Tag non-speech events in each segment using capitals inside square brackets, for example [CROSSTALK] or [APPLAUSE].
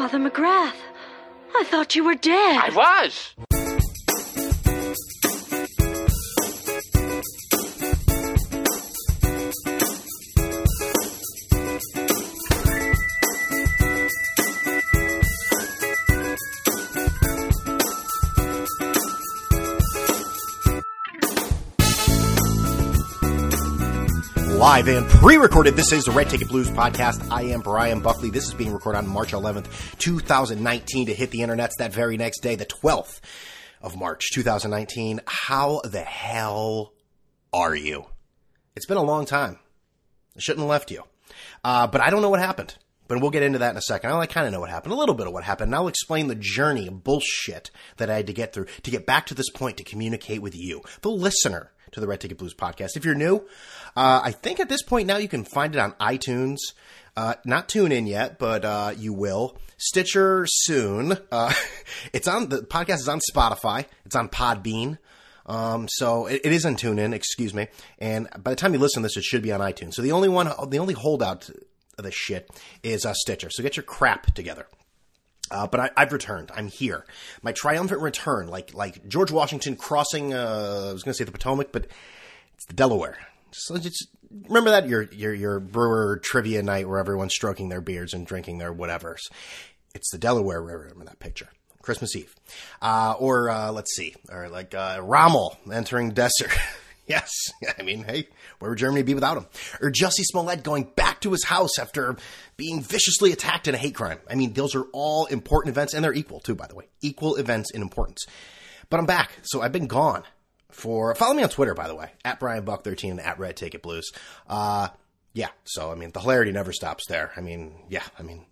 Father McGrath, I thought you were dead. I was. Live and pre-recorded. This is the Red Ticket Blues podcast. I am Brian Buckley. This is being recorded on March 11th, 2019 to hit the internets that very next day, the 12th of March, 2019. How the hell are you? It's been a long time. I shouldn't have left you. Uh, but I don't know what happened. But we'll get into that in a second. I kind of know what happened, a little bit of what happened, and I'll explain the journey of bullshit that I had to get through to get back to this point to communicate with you, the listener to the Red Ticket Blues podcast. If you're new, uh, I think at this point now you can find it on iTunes. Uh, not tune in yet, but uh, you will. Stitcher soon. Uh, [LAUGHS] it's on the podcast is on Spotify. It's on Podbean. Um, so it, it is on TuneIn, excuse me. And by the time you listen to this, it should be on iTunes. So the only one, the only holdout of this shit is uh, Stitcher. So get your crap together. Uh, but I, have returned. I'm here. My triumphant return, like like George Washington crossing. Uh, I was going to say the Potomac, but it's the Delaware. Just, just remember that your your your brewer trivia night where everyone's stroking their beards and drinking their whatevers. It's the Delaware River. Remember that picture. Christmas Eve, uh, or uh, let's see, or like uh, Rommel entering desert. [LAUGHS] yes, [LAUGHS] I mean, hey, where would Germany be without him? Or Jussie Smollett going back to his house after being viciously attacked in a hate crime. I mean, those are all important events, and they're equal too, by the way, equal events in importance. But I'm back, so I've been gone for. Follow me on Twitter, by the way, at Brian Buck 13 and at Red Ticket Blues. Uh, yeah, so I mean, the hilarity never stops there. I mean, yeah, I mean,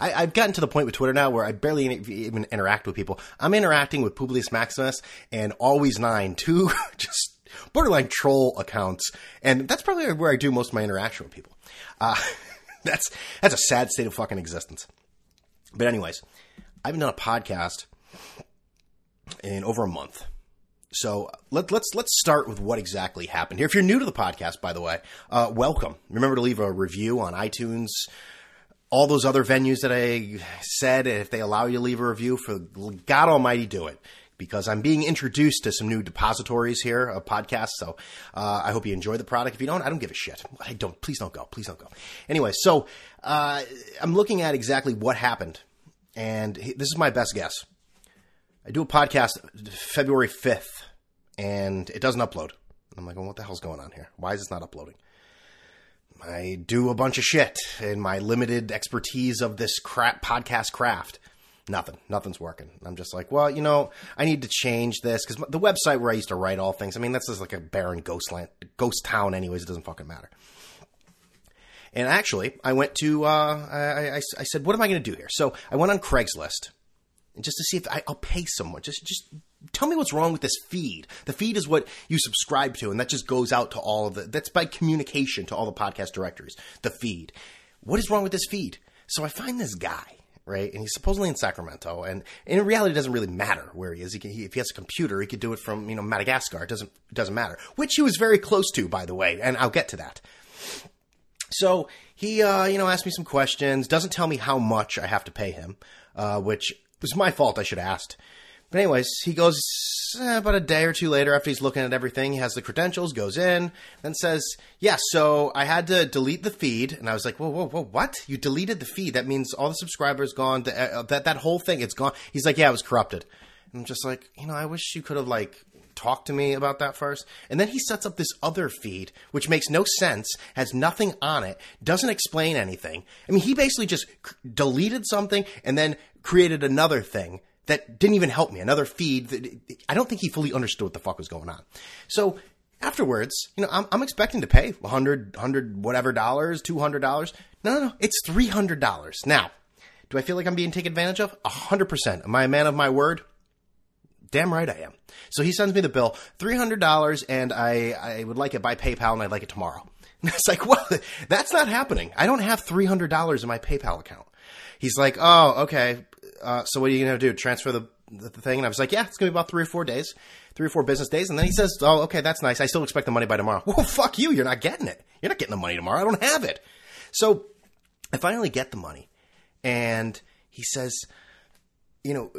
I, have gotten to the point with Twitter now where I barely even interact with people. I'm interacting with Publius Maximus and Always Nine, two [LAUGHS] just borderline troll accounts, and that's probably where I do most of my interaction with people. Uh, [LAUGHS] that's that's a sad state of fucking existence. But anyways, I haven't done a podcast in over a month. So let, let's let's start with what exactly happened here. If you're new to the podcast, by the way, uh, welcome. Remember to leave a review on iTunes, all those other venues that I said. If they allow you to leave a review, for God Almighty, do it because I'm being introduced to some new depositories here of podcasts. So uh, I hope you enjoy the product. If you don't, I don't give a shit. I don't. Please don't go. Please don't go. Anyway, so uh, I'm looking at exactly what happened, and this is my best guess. I do a podcast February 5th, and it doesn't upload. I'm like, well, what the hell's going on here? Why is this not uploading? I do a bunch of shit in my limited expertise of this crap podcast craft nothing, nothing's working. I'm just like, well, you know, I need to change this because the website where I used to write all things, I mean, that's just like a barren ghost land, ghost town, anyways. It doesn't fucking matter. And actually, I went to, uh, I, I, I said, what am I going to do here? So I went on Craigslist just to see if I, I'll pay someone. Just, just tell me what's wrong with this feed. The feed is what you subscribe to, and that just goes out to all of the, that's by communication to all the podcast directories. The feed. What is wrong with this feed? So I find this guy right? And he's supposedly in Sacramento, and in reality, it doesn't really matter where he is. He can, he, if he has a computer, he could do it from you know Madagascar. It doesn't it doesn't matter. Which he was very close to, by the way, and I'll get to that. So he, uh, you know, asked me some questions. Doesn't tell me how much I have to pay him, uh, which was my fault. I should have asked. But anyways, he goes eh, about a day or two later after he's looking at everything. He has the credentials, goes in, then says, "Yeah, so I had to delete the feed." And I was like, "Whoa, whoa, whoa! What? You deleted the feed? That means all the subscribers gone. The, uh, that that whole thing, it's gone." He's like, "Yeah, it was corrupted." And I'm just like, you know, I wish you could have like talked to me about that first. And then he sets up this other feed, which makes no sense, has nothing on it, doesn't explain anything. I mean, he basically just deleted something and then created another thing that didn't even help me. Another feed that I don't think he fully understood what the fuck was going on. So afterwards, you know, I'm, I'm expecting to pay 100, 100 whatever dollars, $200. No, no, no. It's $300. Now, do I feel like I'm being taken advantage of? 100%. Am I a man of my word? Damn right I am. So he sends me the bill, $300, and I, I would like it by PayPal, and I'd like it tomorrow. [LAUGHS] And it's like, well, that's not happening. I don't have $300 in my PayPal account. He's like, oh, okay uh, so what are you going to do? Transfer the, the, thing? And I was like, yeah, it's going to be about three or four days, three or four business days. And then he says, oh, okay, that's nice. I still expect the money by tomorrow. [LAUGHS] Well, fuck you. You're not getting it. You're not getting the money tomorrow. I don't have it. So I finally get the money and he says, you know,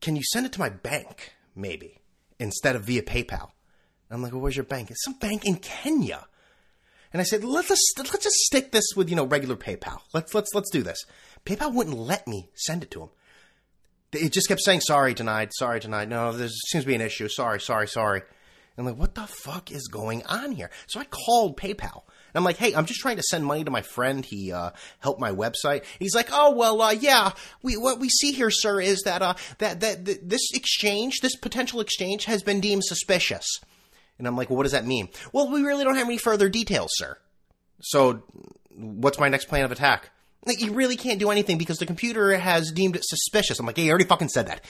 can you send it to my bank, maybe, instead of via PayPal? I'm like, well, where's your bank? It's some bank in Kenya. And I said, let's let's just stick this with you know regular PayPal. Let's let's let's do this. PayPal wouldn't let me send it to him. It just kept saying sorry tonight, sorry tonight. No, there seems to be an issue. Sorry, sorry, sorry. And I'm like, what the fuck is going on here? So I called PayPal. And I'm like, hey, I'm just trying to send money to my friend. He uh, helped my website. He's like, oh well, uh, yeah. We what we see here, sir, is that uh, that that this exchange, this potential exchange, has been deemed suspicious. And I'm like, well, what does that mean? Well, we really don't have any further details, sir. So, what's my next plan of attack? Like, you really can't do anything because the computer has deemed it suspicious. I'm like, hey, you already fucking said that.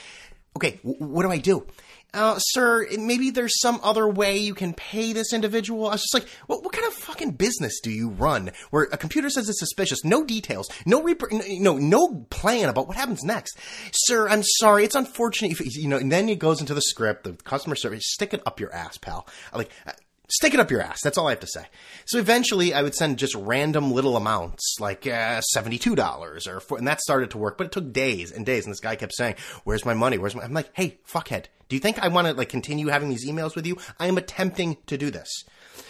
Okay, w- what do I do? Uh, sir, maybe there's some other way you can pay this individual. I was just like, what, what kind of fucking business do you run where a computer says it's suspicious, no details, no no no plan about what happens next? Sir, I'm sorry, it's unfortunate. If, you know, and then it goes into the script, the customer service, stick it up your ass, pal. I'm like, stick it up your ass. That's all I have to say. So eventually, I would send just random little amounts, like uh, seventy-two dollars, or and that started to work. But it took days and days, and this guy kept saying, "Where's my money? Where's my?" I'm like, "Hey, fuckhead, do you think I want to like continue having these emails with you? I am attempting to do this."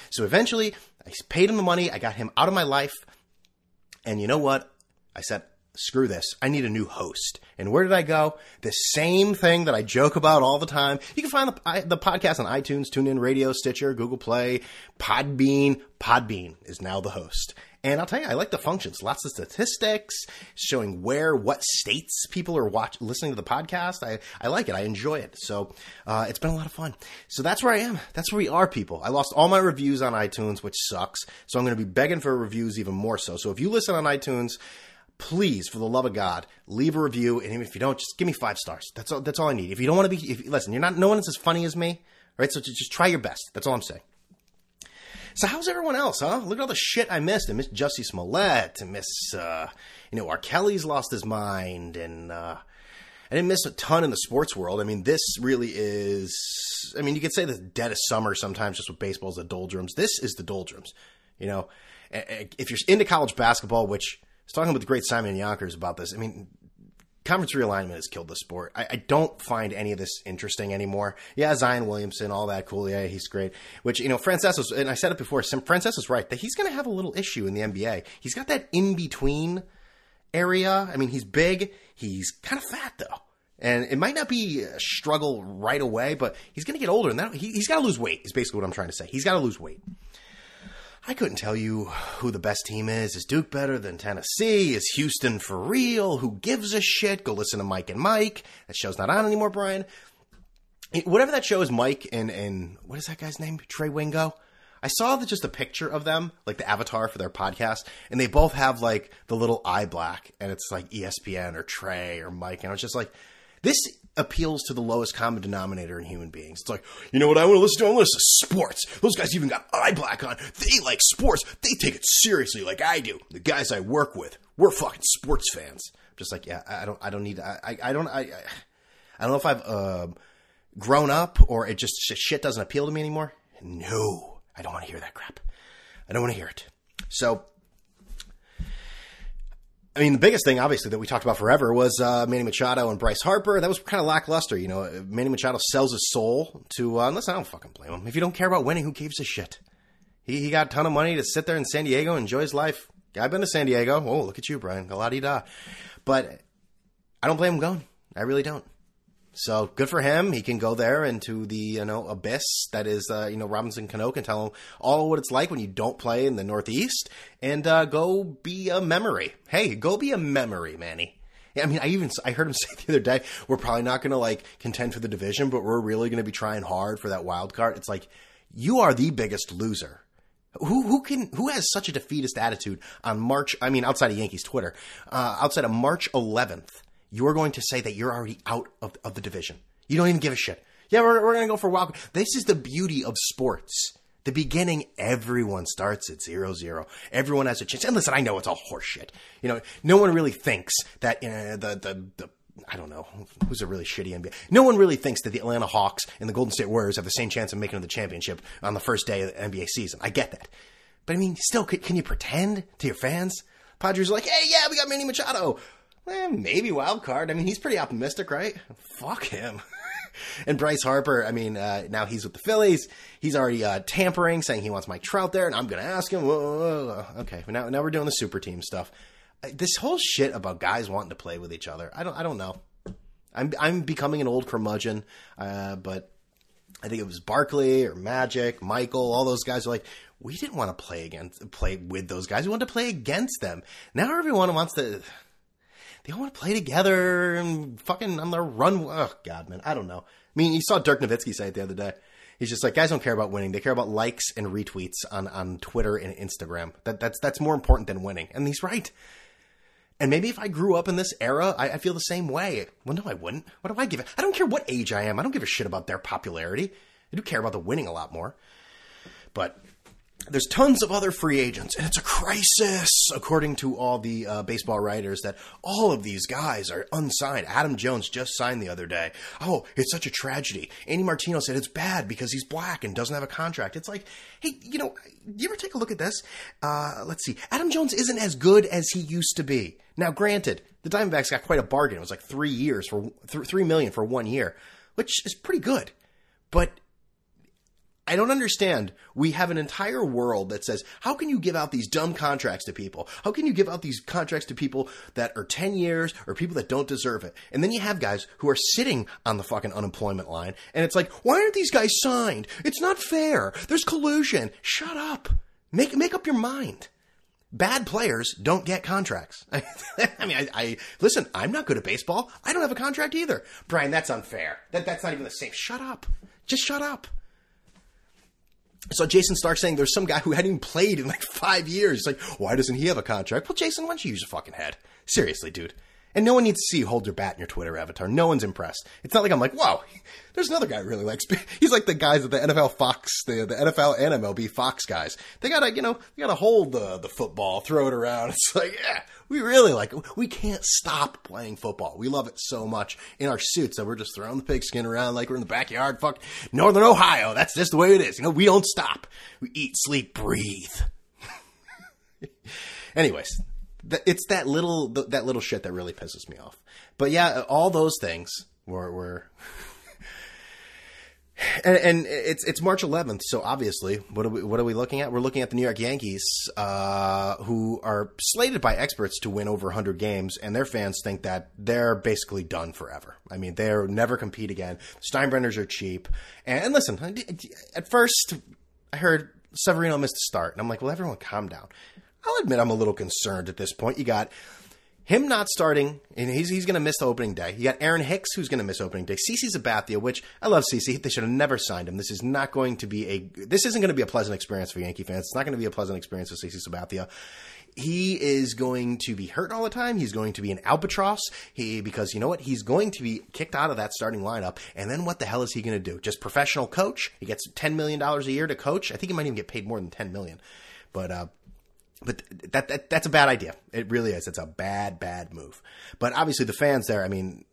So eventually, I paid him the money. I got him out of my life, and you know what? I said, screw this. I need a new host. And where did I go? The same thing that I joke about all the time. You can find the, the podcast on iTunes, TuneIn Radio, Stitcher, Google Play, Podbean. Podbean is now the host. And I'll tell you, I like the functions. Lots of statistics showing where, what states people are watching, listening to the podcast. I, I like it. I enjoy it. So uh, it's been a lot of fun. So that's where I am. That's where we are, people. I lost all my reviews on iTunes, which sucks. So I'm going to be begging for reviews even more so. So if you listen on iTunes, please, for the love of God, leave a review. And even if you don't, just give me five stars. That's all. That's all I need. If you don't want to be, if, listen, you're not. No one's as funny as me, right? So just, try your best. That's all I'm saying. So how's everyone else, huh? Look at all the shit I missed. I missed Jussie Smollett. I miss, uh, you know, R. Kelly's lost his mind, and uh, I didn't miss a ton in the sports world. I mean, this really is. I mean, you could say the dead of summer sometimes, just with baseball's the doldrums. This is the doldrums. You know, if you're into college basketball, which was talking with the great Simon Yonkers about this. I mean, conference realignment has killed the sport. I, I, don't find any of this interesting anymore. Yeah, Zion Williamson, all that cool. Yeah, he's great. Which you know, was, and I said it before. was right that he's going to have a little issue in the NBA. He's got that in between area. I mean, he's big. He's kind of fat though. And it might not be a struggle right away, but he's going to get older, and that, he, he's got to lose weight. Is basically what I'm trying to say. He's got to lose weight. I couldn't tell you who the best team is. Is Duke better than Tennessee? Is Houston for real? Who gives a shit? Go listen to Mike and Mike. That show's not on anymore, Brian. Whatever that show is, Mike and, and what is that guy's name? Trey Wingo? I saw the, just a picture of them, like the avatar for their podcast, and they both have like the little eye black, and it's like ESPN or Trey or Mike, and I was just like, this appeals to the lowest common denominator in human beings. It's like, you know what I want to listen to? I want to listen to sports. Those guys even got eye black on. They like sports. They take it seriously like I do. The guys I work with, we're fucking sports fans. just like, yeah, I don't, I don't need, I, I don't, I, I don't know if I've uh, grown up or it just shit doesn't appeal to me anymore. No, I don't want to hear that crap. I don't want to hear it. So I mean, the biggest thing, obviously, that we talked about forever was uh, Manny Machado and Bryce Harper. That was kind of lackluster. You know, Manny Machado sells his soul to, uh, unless I don't fucking blame him. If you don't care about winning, who gives a shit? He, he got a ton of money to sit there in San Diego enjoy his life. I've been to San Diego. Oh, look at you, Brian. La di da. But I don't blame him going. I really don't. So good for him. He can go there into the you know abyss that is uh, you know Robinson Cano can tell him all what it's like when you don't play in the Northeast and uh, go be a memory. Hey, go be a memory, Manny. I mean, I even I heard him [LAUGHS] say the other day, we're probably not going to like contend for the division, but we're really going to be trying hard for that wild card. It's like you are the biggest loser. Who who can who has such a defeatist attitude on March? I mean, outside of Yankees Twitter, uh, outside of March 11th you're going to say that you're already out of, of the division. You don't even give a shit. Yeah, we're, we're going to go for a wild. This is the beauty of sports. The beginning, everyone starts at zero zero. Everyone has a chance. And listen, I know it's all horseshit. You know, no one really thinks that uh, the, the, the, I don't know, who's a really shitty NBA. No one really thinks that the Atlanta Hawks and the Golden State Warriors have the same chance of making the championship on the first day of the NBA season. I get that. But I mean, still, can, can you pretend to your fans? Padres are like, hey, yeah, we got Manny Machado Eh, maybe wild card. I mean, he's pretty optimistic, right? Fuck him. [LAUGHS] and Bryce Harper, I mean, uh, now he's with the Phillies. He's already uh, tampering, saying he wants Mike Trout there, and I'm going to ask him. Whoa, whoa, whoa. Okay, now now we're doing the super team stuff. This whole shit about guys wanting to play with each other, I don't I don't know. I'm I'm becoming an old curmudgeon, uh, but I think it was Barkley or Magic, Michael, all those guys are like, we didn't want to play against play with those guys. We wanted to play against them. Now everyone wants to they all want to play together and fucking on their run. Oh God, man, I don't know. I mean, you saw Dirk Nowitzki say it the other day. He's just like, guys don't care about winning. They care about likes and retweets on, on Twitter and Instagram. That, that's, that's more important than winning. And he's right. And maybe if I grew up in this era, I, I feel the same way. Well, no, I wouldn't. What do I give? I don't care what age I am. I don't give a shit about their popularity. I do care about the winning a lot more. But there's tons of other free agents, and it's a crisis, according to all the uh, baseball writers, that all of these guys are unsigned. Adam Jones just signed the other day. Oh, it's such a tragedy. Andy Martino said it's bad because he's black and doesn't have a contract. It's like, hey, you know, you ever take a look at this? Uh, let's see. Adam Jones isn't as good as he used to be. Now, granted, the Diamondbacks got quite a bargain. It was like three years for th- three million for one year, which is pretty good. But I don't understand. We have an entire world that says, how can you give out these dumb contracts to people? How can you give out these contracts to people that are 10 years or people that don't deserve it? And then you have guys who are sitting on the fucking unemployment line and it's like, why aren't these guys signed? It's not fair. There's collusion. Shut up. Make, make up your mind. Bad players don't get contracts. [LAUGHS] I mean, I, I, listen. I'm not good at baseball. I don't have a contract either. Brian, that's unfair. That that's not even the same. Shut up. Just shut up. So Jayson Stark saying there's some guy who hadn't even played in like five years. It's like, why doesn't he have a contract? Well, Jayson, why don't you use your fucking head? Seriously, dude. And no one needs to see you hold your bat in your Twitter avatar. No one's impressed. It's not like I'm like, whoa, there's another guy who really likes. [LAUGHS] He's like the guys at the NFL Fox, the, the NFL and MLB Fox guys. They gotta, you know, they gotta hold the the football, throw it around. [LAUGHS] It's like, yeah, we really like. It. We can't stop playing football. We love it so much in our suits that we're just throwing the pigskin around like we're in the backyard. Fuck Northern Ohio. That's just the way it is. You know, we don't stop. We eat, sleep, breathe. [LAUGHS] Anyways, it's that little that little shit that really pisses me off. But yeah, all those things were were. [SIGHS] And, and, it's it's March 11th, so obviously, what are we what are we looking at? We're looking at the New York Yankees, uh, who are slated by experts to win over 100 games, and their fans think that they're basically done forever. I mean, they'll never compete again. Steinbrenners are cheap, and, and listen, at first I heard Severino missed a start, and I'm like, well, everyone, calm down. I'll admit I'm a little concerned at this point. You got him not starting, and he's, he's going to miss the opening day. You got Aaron Hicks, who's going to miss opening day. CC Sabathia, which I love CC. They should have never signed him. This is not going to be a, this isn't going to be a pleasant experience for Yankee fans. It's not going to be a pleasant experience for CC Sabathia. He is going to be hurt all the time. He's going to be an albatross. He, because you know what? He's going to be kicked out of that starting lineup. And then what the hell is he going to do? Just professional coach? He gets $10 million a year to coach. I think he might even get paid more than 10 million. But, uh, but that, that that's a bad idea. It really is. It's a bad, bad move. But obviously, the fans there. I mean,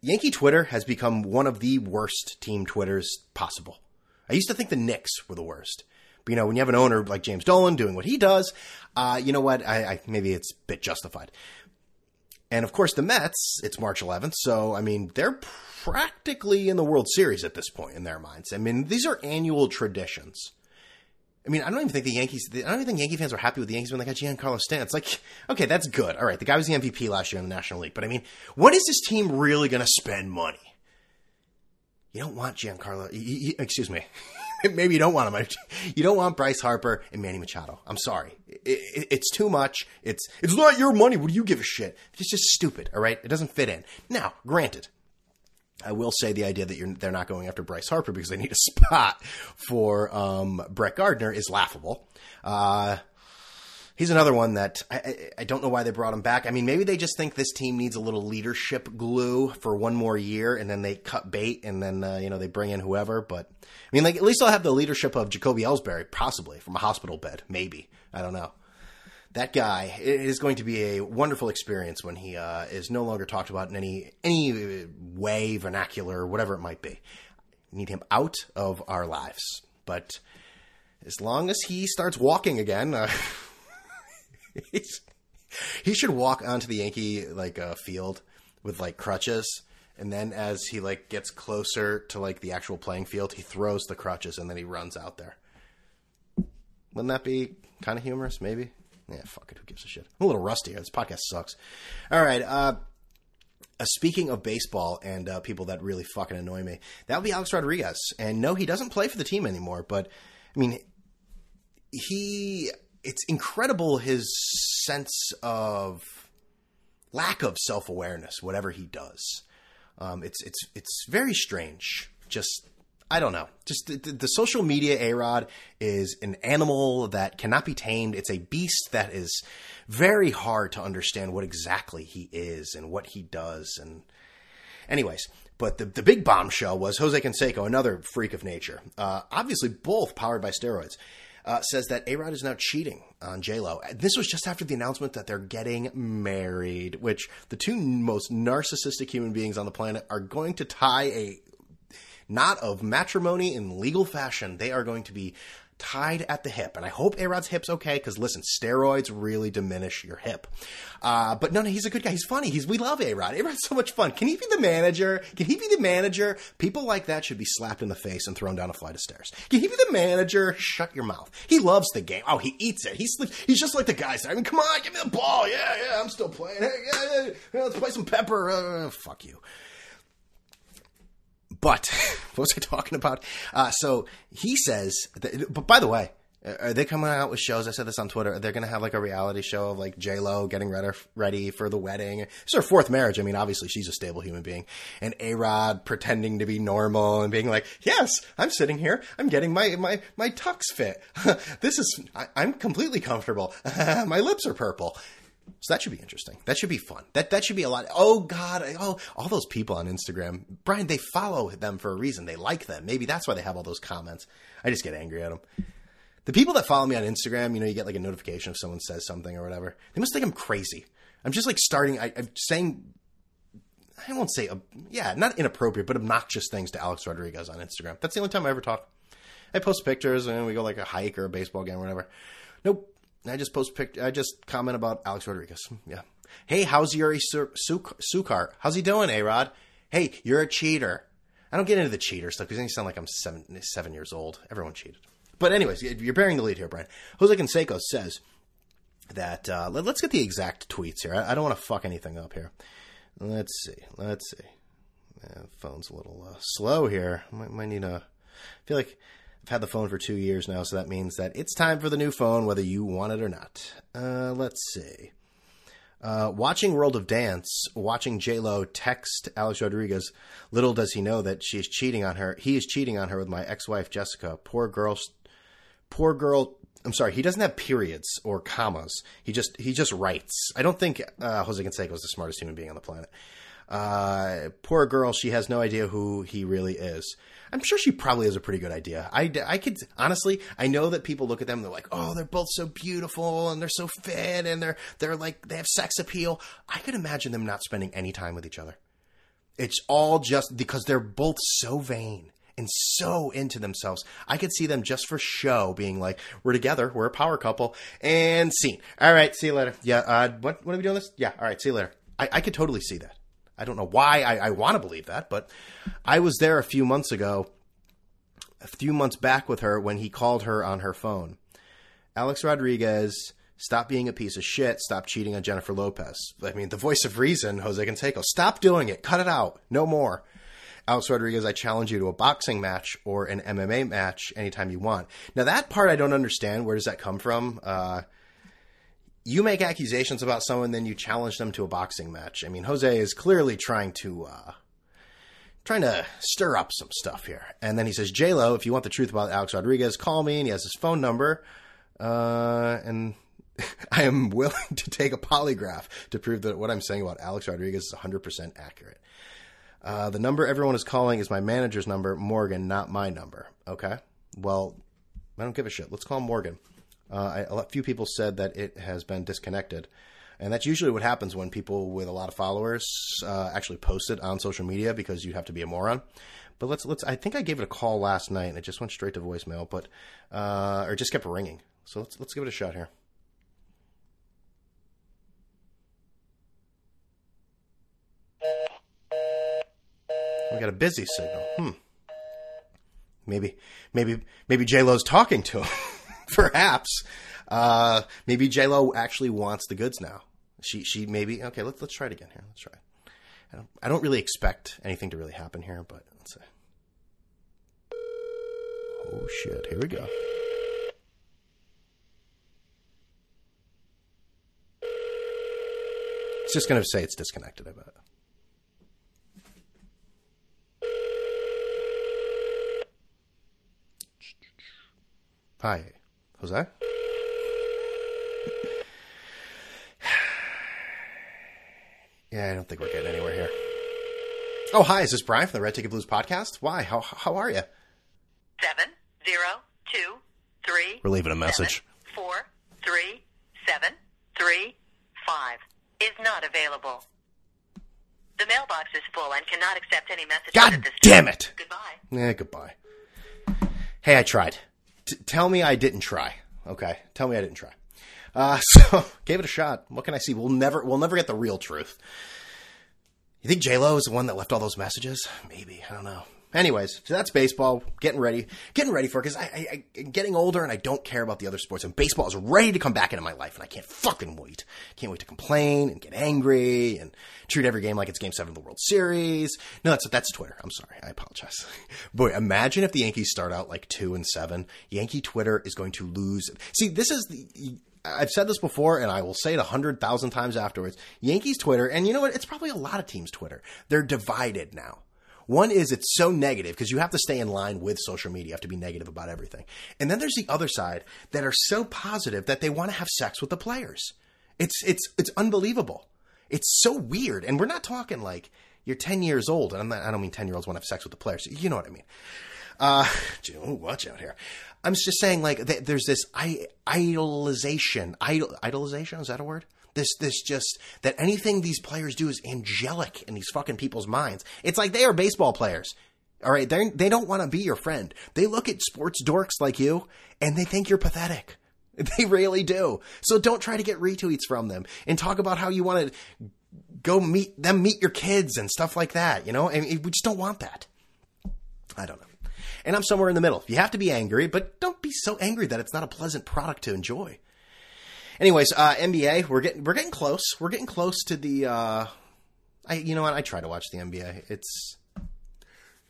Yankee Twitter has become one of the worst team Twitters possible. I used to think the Knicks were the worst. But you know, when you have an owner like James Dolan doing what he does, uh, you know what? I, I, maybe it's a bit justified. And of course, the Mets. It's March 11th, so I mean, they're practically in the World Series at this point in their minds. I mean, these are annual traditions. I mean, I don't even think the Yankees. I don't even think Yankee fans were happy with the Yankees when they got Giancarlo Stanton. It's like, okay, that's good. All right, the guy was the MVP last year in the National League, but I mean, when is this team really going to spend money? You don't want Giancarlo. You, you, excuse me. [LAUGHS] Maybe you don't want him. [LAUGHS] You don't want Bryce Harper and Manny Machado. I'm sorry. It, it, it's too much. It's it's not your money. What do you give a shit? It's just stupid. All right. It doesn't fit in. Now, granted, I will say the idea that they're not going after Bryce Harper because they need a [LAUGHS] spot for um, Brett Gardner is laughable. Uh, he's another one that I, I, don't know why they brought him back. I mean, maybe they just think this team needs a little leadership glue for one more year, and then they cut bait, and then uh, you know they bring in whoever. But I mean, like at least they'll have the leadership of Jacoby Ellsbury, possibly from a hospital bed, maybe. I don't know that guy is going to be a wonderful experience when he uh, is no longer talked about in any any way, vernacular, whatever it might be. need him out of our lives, but as long as he starts walking again, uh, [LAUGHS] He should walk onto the Yankee like uh, field with like crutches, and then as he like gets closer to like the actual playing field, he throws the crutches and then he runs out there. Wouldn't that be kind of humorous? Maybe. Yeah, fuck it. Who gives a shit? I'm a little rusty. This podcast sucks. All right. Uh, uh, speaking of baseball and uh, people that really fucking annoy me, that would be Alex Rodriguez. And no, he doesn't play for the team anymore. But I mean, he. It's incredible his sense of lack of self awareness. Whatever he does, um, it's it's it's very strange. Just I don't know. Just the, the, social media A Rod is an animal that cannot be tamed. It's a beast that is very hard to understand what exactly he is and what he does. And, anyways, but the, the big bombshell was Jose Canseco, another freak of nature, uh, obviously both powered by steroids. Uh, says that A Rod is now cheating on J Lo. This was just after the announcement that they're getting married, which the two most narcissistic human beings on the planet are going to tie a not of matrimony in legal fashion. They are going to be tied at the hip. And I hope A-Rod's hip's okay, because listen, steroids really diminish your hip. Uh, but no, no, he's a good guy. He's funny. He's, we love A-Rod. A-Rod's so much fun. Can he be the manager? Can he be the manager? People like that should be slapped in the face and thrown down a flight of stairs. Can he be the manager? Shut your mouth. He loves the game. Oh, he eats it. He sleeps. He's just like the guys. I mean, come on, give me the ball. Yeah, yeah, I'm still playing. Hey, yeah, yeah, let's play some pepper. Uh, fuck you. But [LAUGHS] what was I talking about? Uh, so he says, that, but by the way, are they coming out with shows? I said this on Twitter. They're going to have like a reality show of like J Lo getting ready, ready for the wedding. It's her fourth marriage. I mean, obviously she's a stable human being, and A Rod pretending to be normal and being like, "Yes, I'm sitting here. I'm getting my my my tux fit. [LAUGHS] this is I, I'm completely comfortable. [LAUGHS] my lips are purple." So that should be interesting. That should be fun. That that should be a lot. Oh God! Oh, all those people on Instagram, Brian. They follow them for a reason. They like them. Maybe that's why they have all those comments. I just get angry at them. The people that follow me on Instagram, you know, you get like a notification if someone says something or whatever. They must think I'm crazy. I'm just like starting. I, am saying. I won't say, yeah, not inappropriate, but obnoxious things to Alex Rodriguez on Instagram. That's the only time I ever talk. I post pictures and we go like a hike or a baseball game or whatever. Nope. I just post pic. I just comment about Alex Rodriguez. Yeah. Hey, how's Yuri Sucart? How's he doing, A Rod? Hey, you're a cheater. I don't get into the cheater stuff because then you sound like I'm seven seven years old. Everyone cheated. But anyways, you're bearing the lead here, Brian. Jose Canseco says that uh, let, us get the exact tweets here. I, I don't want to fuck anything up here. Let's see. Let's see. Yeah, phone's a little uh, slow here. Might, might need a. I feel like I've had the phone for two years now, so that means that it's time for the new phone, whether you want it or not. Uh, let's see. Uh, watching World of Dance, watching J Lo text Alex Rodriguez. Little does he know that she is cheating on her. He is cheating on her with my ex-wife Jessica. Poor girl. Poor girl. I'm sorry. He doesn't have periods or commas. He just he just writes. I don't think uh, Jose Canseco is the smartest human being on the planet. Uh, poor girl. She has no idea who he really is. I'm sure she probably has a pretty good idea. I, I could honestly, I know that people look at them, they're like, oh, they're both so beautiful and they're so fit and they're they're like they have sex appeal. I could imagine them not spending any time with each other. It's all just because they're both so vain and so into themselves. I could see them just for show being like, we're together, we're a power couple, and scene. All right, see you later. Yeah, uh, what, when are we doing this? Yeah, all right, see you later. I, I could totally see that. I don't know why I, I want to believe that, but I was there a few months ago, a few months back with her when he called her on her phone. Alex Rodriguez, stop being a piece of shit. Stop cheating on Jennifer Lopez. I mean, the voice of reason, Jose Canseco. Stop doing it. Cut it out. No more. Alex Rodriguez, I challenge you to a boxing match or an MMA match anytime you want. Now, that part I don't understand. Where does that come from? Uh, you make accusations about someone, then you challenge them to a boxing match. I mean, Jose is clearly trying to uh, trying to stir up some stuff here. And then he says, J Lo, if you want the truth about Alex Rodriguez, call me. And he has his phone number. Uh, and [LAUGHS] I am willing to take a polygraph to prove that what I'm saying about Alex Rodriguez is 100% accurate. Uh, the number everyone is calling is my manager's number, Morgan, not my number. Okay. Well, I don't give a shit. Let's call Morgan. Uh, a few people said that it has been disconnected. And that's usually what happens when people with a lot of followers uh, actually post it on social media because you have to be a moron. But let's let's. I think I gave it a call last night and it just went straight to voicemail, but uh, or just kept ringing. So let's let's give it a shot here. We got a busy signal. Hmm. Maybe maybe maybe J Lo's talking to him. [LAUGHS] [LAUGHS] Perhaps. Uh, maybe J Lo actually wants the goods now. She, she maybe. Okay, let's let's try it again here. Let's try. I don't, I don't really expect anything to really happen here, but let's see. Oh shit! Here we go. It's just to say it's disconnected. I bet. Hi, Jose. yeah, I don't think we're getting anywhere here. Oh, hi, is this Brian from the Red Ticket Blues podcast? Why? How how are you? Seven zero two three. We're leaving a message. seven, four three seven three five is not available. The mailbox is full and cannot accept any messages God at this damn time. it! Goodbye. Yeah, goodbye. Hey, I tried. T- tell me I didn't try. Okay, tell me I didn't try. Uh, [LAUGHS] so gave it a shot. What can I see? We'll never, we'll never get the real truth. You think J Lo is the one that left all those messages? Maybe I don't know. Anyways, so that's baseball. Getting ready, getting ready for because I, I'm getting older and I don't care about the other sports. And baseball is ready to come back into my life, and I can't fucking wait. Can't wait to complain and get angry and treat every game like it's Game Seven of the World Series. No, that's that's Twitter. I'm sorry, I apologize. [LAUGHS] Boy, imagine if the Yankees start out like two and seven. Yankee Twitter is going to lose. See, this is the. I've said this before, and I will say it a hundred thousand times afterwards. Yankees Twitter, and you know what? It's probably a lot of teams' Twitter. They're divided now. One is it's so negative because you have to stay in line with social media. You have to be negative about everything. And then there's the other side that are so positive that they want to have sex with the players. It's it's it's unbelievable. It's so weird. And we're not talking like you're 10 years old. And I'm not, I don't mean 10 year olds want to have sex with the players. You know what I mean. Uh, ooh, watch out here. I'm just saying, like, th- there's this I- idolization. Idol- idolization is that a word? This, this just that anything these players do is angelic in these fucking people's minds. It's like they are baseball players. All right, they they don't want to be your friend. They look at sports dorks like you and they think you're pathetic. [LAUGHS] They really do. So don't try to get retweets from them and talk about how you want to go meet them, meet your kids and stuff like that. You know, and we just don't want that. I don't know. And I'm somewhere in the middle. You have to be angry, but don't be so angry that it's not a pleasant product to enjoy. Anyways, uh, NBA, we're getting we're getting close. We're getting close to the. Uh, I you know what? I try to watch the NBA. It's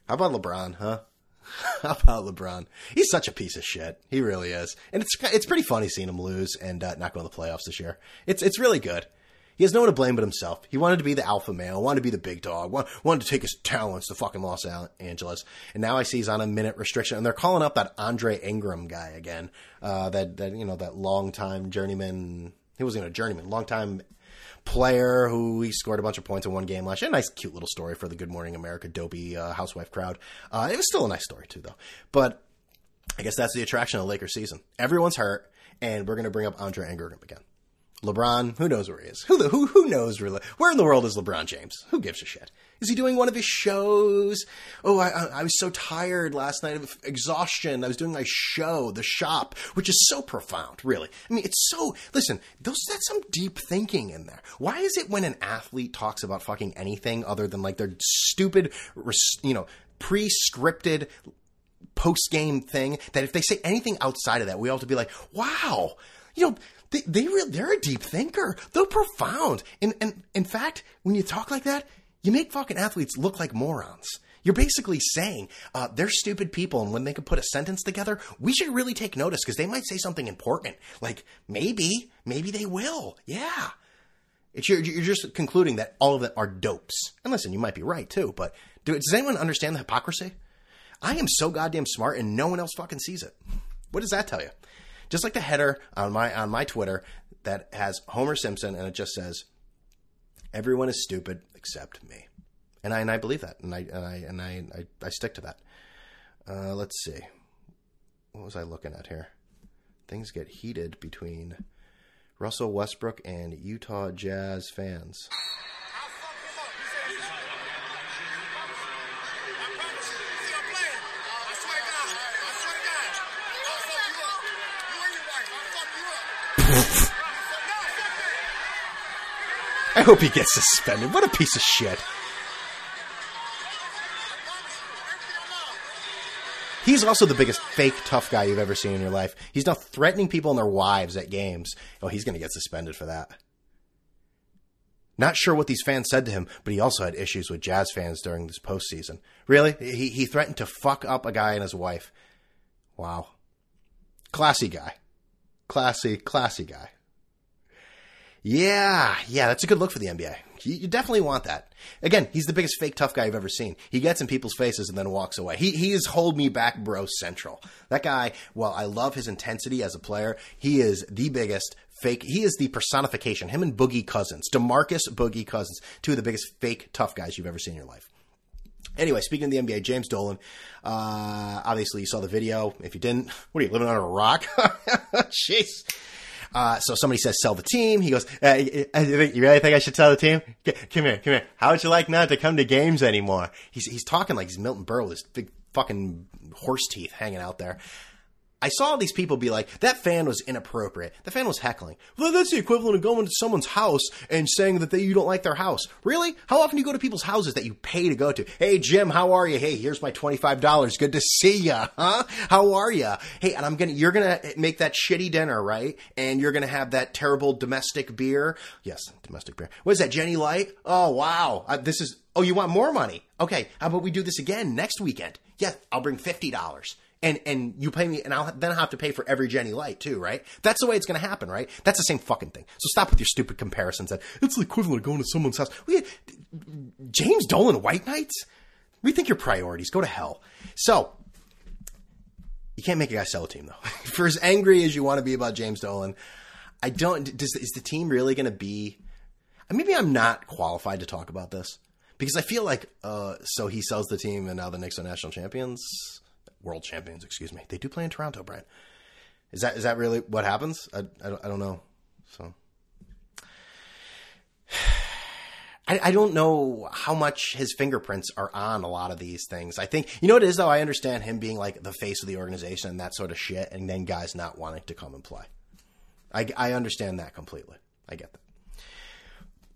how about LeBron, huh? [LAUGHS] How about LeBron? He's such a piece of shit. He really is, and it's it's pretty funny seeing him lose and uh, not go to the playoffs this year. It's it's really good. He has no one to blame but himself. He wanted to be the alpha male, wanted to be the big dog, wanted to take his talents to fucking Los Angeles, and now I see he's on a minute restriction, and they're calling up that Andre Ingram guy again. Uh, that that you know that long time journeyman. He wasn't a journeyman, long time player who he scored a bunch of points in one game last year. Nice, cute little story for the Good Morning America dopey uh, housewife crowd. Uh, it was still a nice story too, though. But I guess that's the attraction of the Lakers season. Everyone's hurt, and we're going to bring up Andre Ingram again. LeBron, who knows where he is? Who the, who who knows really? Where in the world is LeBron James? Who gives a shit? Is he doing one of his shows? Oh, I, I, I was so tired last night of exhaustion. I was doing my show, The Shop, which is so profound, really. I mean, it's so. Listen, those that's some deep thinking in there. Why is it when an athlete talks about fucking anything other than like their stupid, you know, pre-scripted post game thing that if they say anything outside of that, we all have to be like, wow, you know, they, they re- they're a deep thinker. They're profound. And, and in fact, when you talk like that, you make fucking athletes look like morons. You're basically saying uh, they're stupid people, and when they can put a sentence together, we should really take notice because they might say something important. Like maybe, maybe they will. Yeah. It's you're, you're just concluding that all of them are dopes. And listen, you might be right too, but do, does anyone understand the hypocrisy? I am so goddamn smart, and no one else fucking sees it. What does that tell you? Just like the header on my on my Twitter that has Homer Simpson, and it just says, "Everyone is stupid except me," and I and I believe that, and I and I and I I, I stick to that. Uh, let's see, what was I looking at here? Things get heated between Russell Westbrook and Utah Jazz fans. Hope he gets suspended. What a piece of shit. He's also the biggest fake tough guy you've ever seen in your life. He's now threatening people and their wives at games. Oh, he's going to get suspended for that. Not sure what these fans said to him, but he also had issues with Jazz fans during this postseason. Really? He, he threatened to fuck up a guy and his wife. Wow. Classy guy. Classy, classy guy. Yeah, yeah, that's a good look for the NBA. You, you, definitely want that. Again, he's the biggest fake tough guy I've ever seen. He gets in people's faces and then walks away. He he is hold me back, bro, central. That guy. well, I love his intensity as a player, he is the biggest fake. He is the personification. Him and Boogie Cousins, Demarcus Boogie Cousins, two of the biggest fake tough guys you've ever seen in your life. Anyway, speaking of the NBA, James Dolan. Uh, obviously, you saw the video. If you didn't, what are you living on a rock? [LAUGHS] Jeez. Uh, so somebody says sell the team. He goes, uh, you really think I should sell the team? Come here, come here. How would you like not to come to games anymore? He's he's talking like he's Milton Berle with his big fucking horse teeth hanging out there. I saw these people be like, that fan was inappropriate. The fan was heckling. Well, that's the equivalent of going to someone's house and saying that they, you don't like their house. Really? How often do you go to people's houses that you pay to go to? Hey, Jim, how are you? Hey, here's my $25. Good to see ya. [LAUGHS] Huh? How are you? Hey, and I'm gonna, you're gonna make that shitty dinner, right? And you're gonna have that terrible domestic beer. Yes, domestic beer. What is that, Genny Light? Oh, wow. Uh, this is, oh, you want more money? Okay, how about we do this again next weekend? Yes, I'll bring $50 and and you pay me, and I'll then have to pay for every Genny Light too, right? That's the way it's going to happen, right? That's the same fucking thing. So stop with your stupid comparisons. That it's the equivalent of going to someone's house. James Dolan White Knights. Rethink your priorities. Go to hell. So you can't make a guy sell a team though. [LAUGHS] for as angry as you want to be about James Dolan, I don't. Does, is the team really going to be? Maybe I'm not qualified to talk about this because I feel like uh, so he sells the team and now the Knicks are national champions world champions, excuse me. They do play in Toronto, Brian. Is that is that really what happens? I, I, don't, I don't know. So [SIGHS] I, I don't know how much his fingerprints are on a lot of these things. I think you know what it is though. I understand him being like the face of the organization and that sort of shit, and then guys not wanting to come and play. I, I understand that completely. I get that.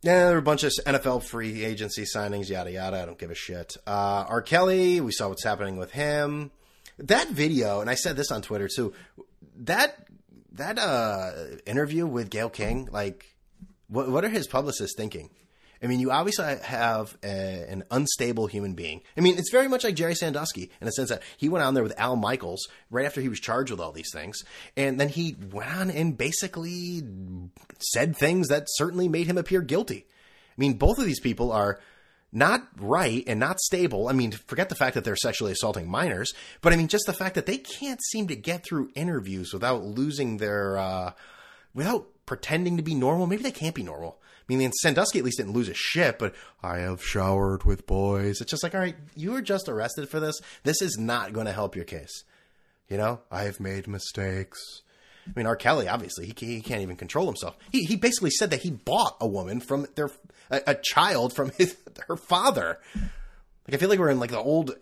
Yeah, there were a bunch of NFL free agency signings, yada yada. I don't give a shit. Uh, R. Kelly, we saw what's happening with him. That video, and I said this on Twitter too. That that uh, interview with Gayle King, like, what what are his publicists thinking? I mean, you obviously have a, an unstable human being. I mean, it's very much like Jerry Sandusky in the sense that he went on there with Al Michaels right after he was charged with all these things. And then he went on and basically said things that certainly made him appear guilty. I mean, both of these people are not right and not stable. I mean, forget the fact that they're sexually assaulting minors, but I mean, just the fact that they can't seem to get through interviews without losing their, uh, without pretending to be normal. Maybe they can't be normal. I mean, Sandusky at least didn't lose a shit, but I have showered with boys. It's just like, all right, you were just arrested for this. This is not going to help your case. You know, I have made mistakes. I mean, R. Kelly, obviously, he, he can't even control himself. He, he basically said that he bought a woman from their a, a child from [LAUGHS] his her father. Like I feel like we're in like the old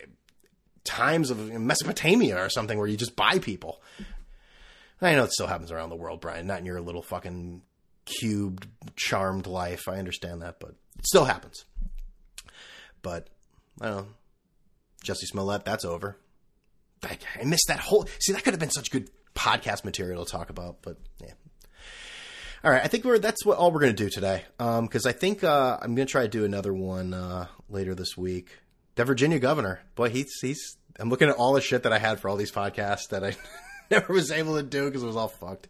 times of Mesopotamia or something where you just buy people. I know it still happens around the world, Brian. Not in your little fucking cubed, charmed life. I understand that, but it still happens. But I don't know. Jussie Smollett, that's over. I, I missed that whole. See, that could have been such good podcast material to talk about, but yeah, all right, I think we're that's what all we're going to do today. Because um, I think uh, I'm going to try to do another one uh, later this week. The Virginia governor, boy, he's he's. I'm looking at all the shit that I had for all these podcasts that I [LAUGHS] never was able to do because it was all fucked.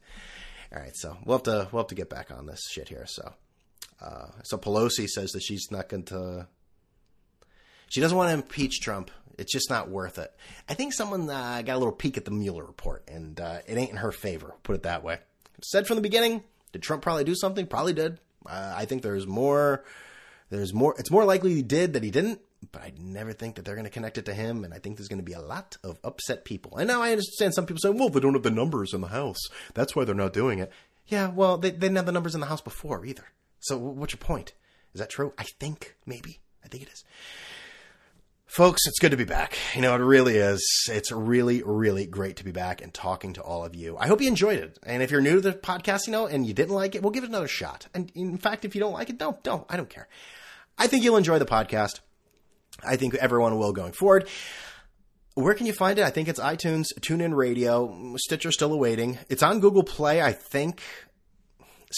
All right, so we'll have to we'll have to get back on this shit here. So, uh, so Pelosi says that she's not going to. She doesn't want to impeach Trump. It's just not worth it. I think someone uh, got a little peek at the Mueller report, and uh, it ain't in her favor. Put it that way. Said from the beginning, did Trump probably do something? Probably did. Uh, I think there's more. There's more. It's more likely he did that he didn't. But I never think that they're going to connect it to him, and I think there's going to be a lot of upset people. And now I understand some people saying, "Well, they don't have the numbers in the House. That's why they're not doing it." Yeah, well, they, they didn't have the numbers in the House before either. So what's your point? Is that true? I think maybe. I think it is. Folks, it's good to be back. You know, it really is. It's really, really great to be back and talking to all of you. I hope you enjoyed it. And if you're new to the podcast, you know, and you didn't like it, we'll give it another shot. And in fact, if you don't like it, don't, don't. I don't care. I think you'll enjoy the podcast. I think everyone will going forward. where can you find it? I think it's iTunes, TuneIn Radio, Stitcher still awaiting. It's on Google Play, I think.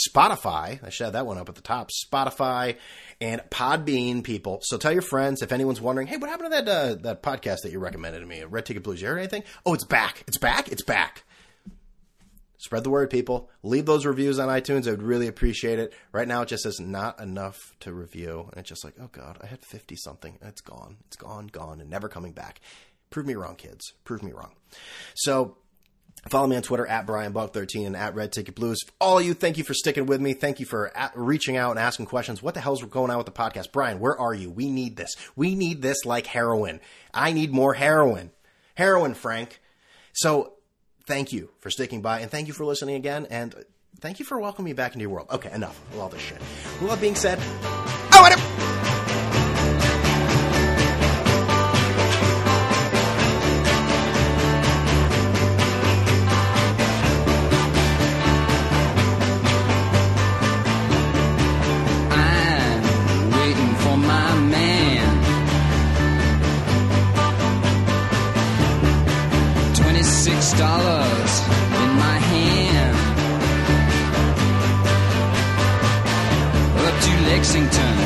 Spotify. I should have that one up at the top. Spotify and Podbean people. So tell your friends if anyone's wondering, hey, what happened to that uh, that podcast that you recommended to me, Red Ticket Blues? You heard anything? Oh, it's back. It's back. It's back. Spread the word, people. Leave those reviews on iTunes. I would really appreciate it. Right now, it just says not enough to review. And it's just like, oh, God, I had 50 something. It's gone. It's gone, gone, and never coming back. Prove me wrong, kids. Prove me wrong. So Follow me on Twitter at BrianBuck13 and at Red Ticket Blues. All of you, thank you for sticking with me. Thank you for at, reaching out and asking questions. What the hell's going on with the podcast? Brian, where are you? We need this. We need this like heroin. I need more heroin. Heroin, Frank. So thank you for sticking by and thank you for listening again. And thank you for welcoming me back into your world. Okay, enough of all this shit. With that being said, oh, what man. Twenty-six dollars in my hand. Up to Lexington,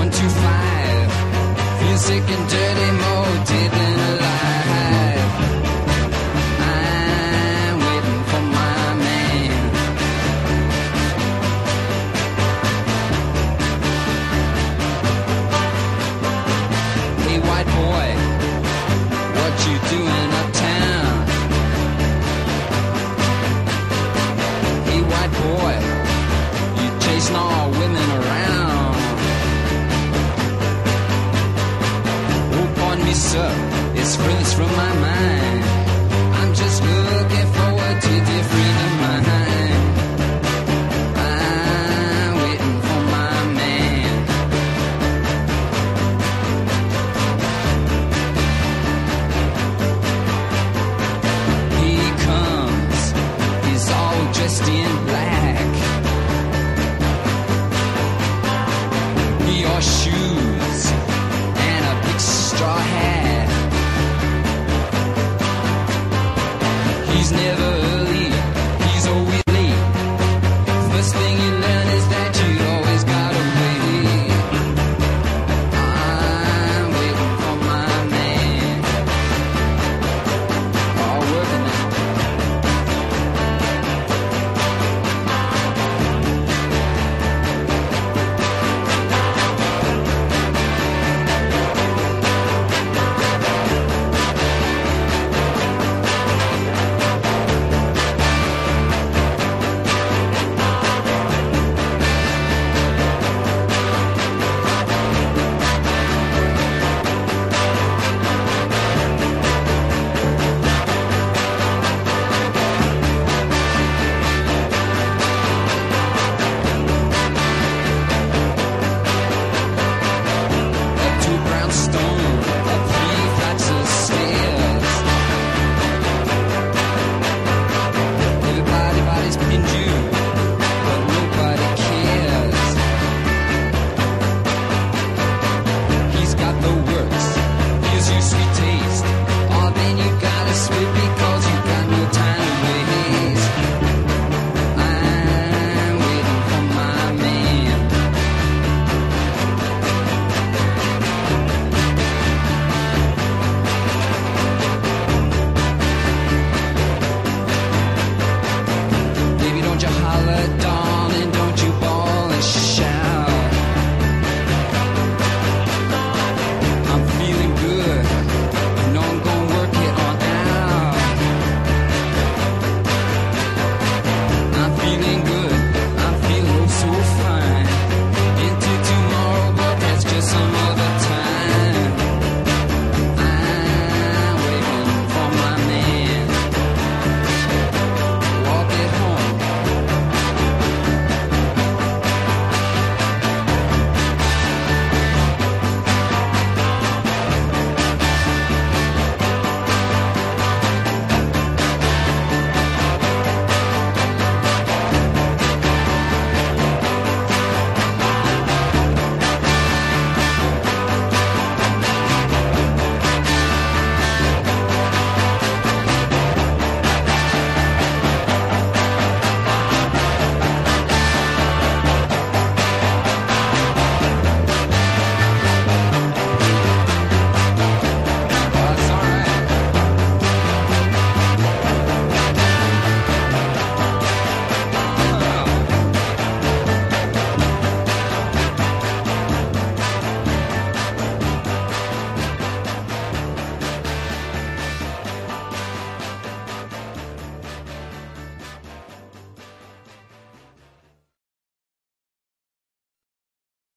one two five. Feel sick and dirty, more dressed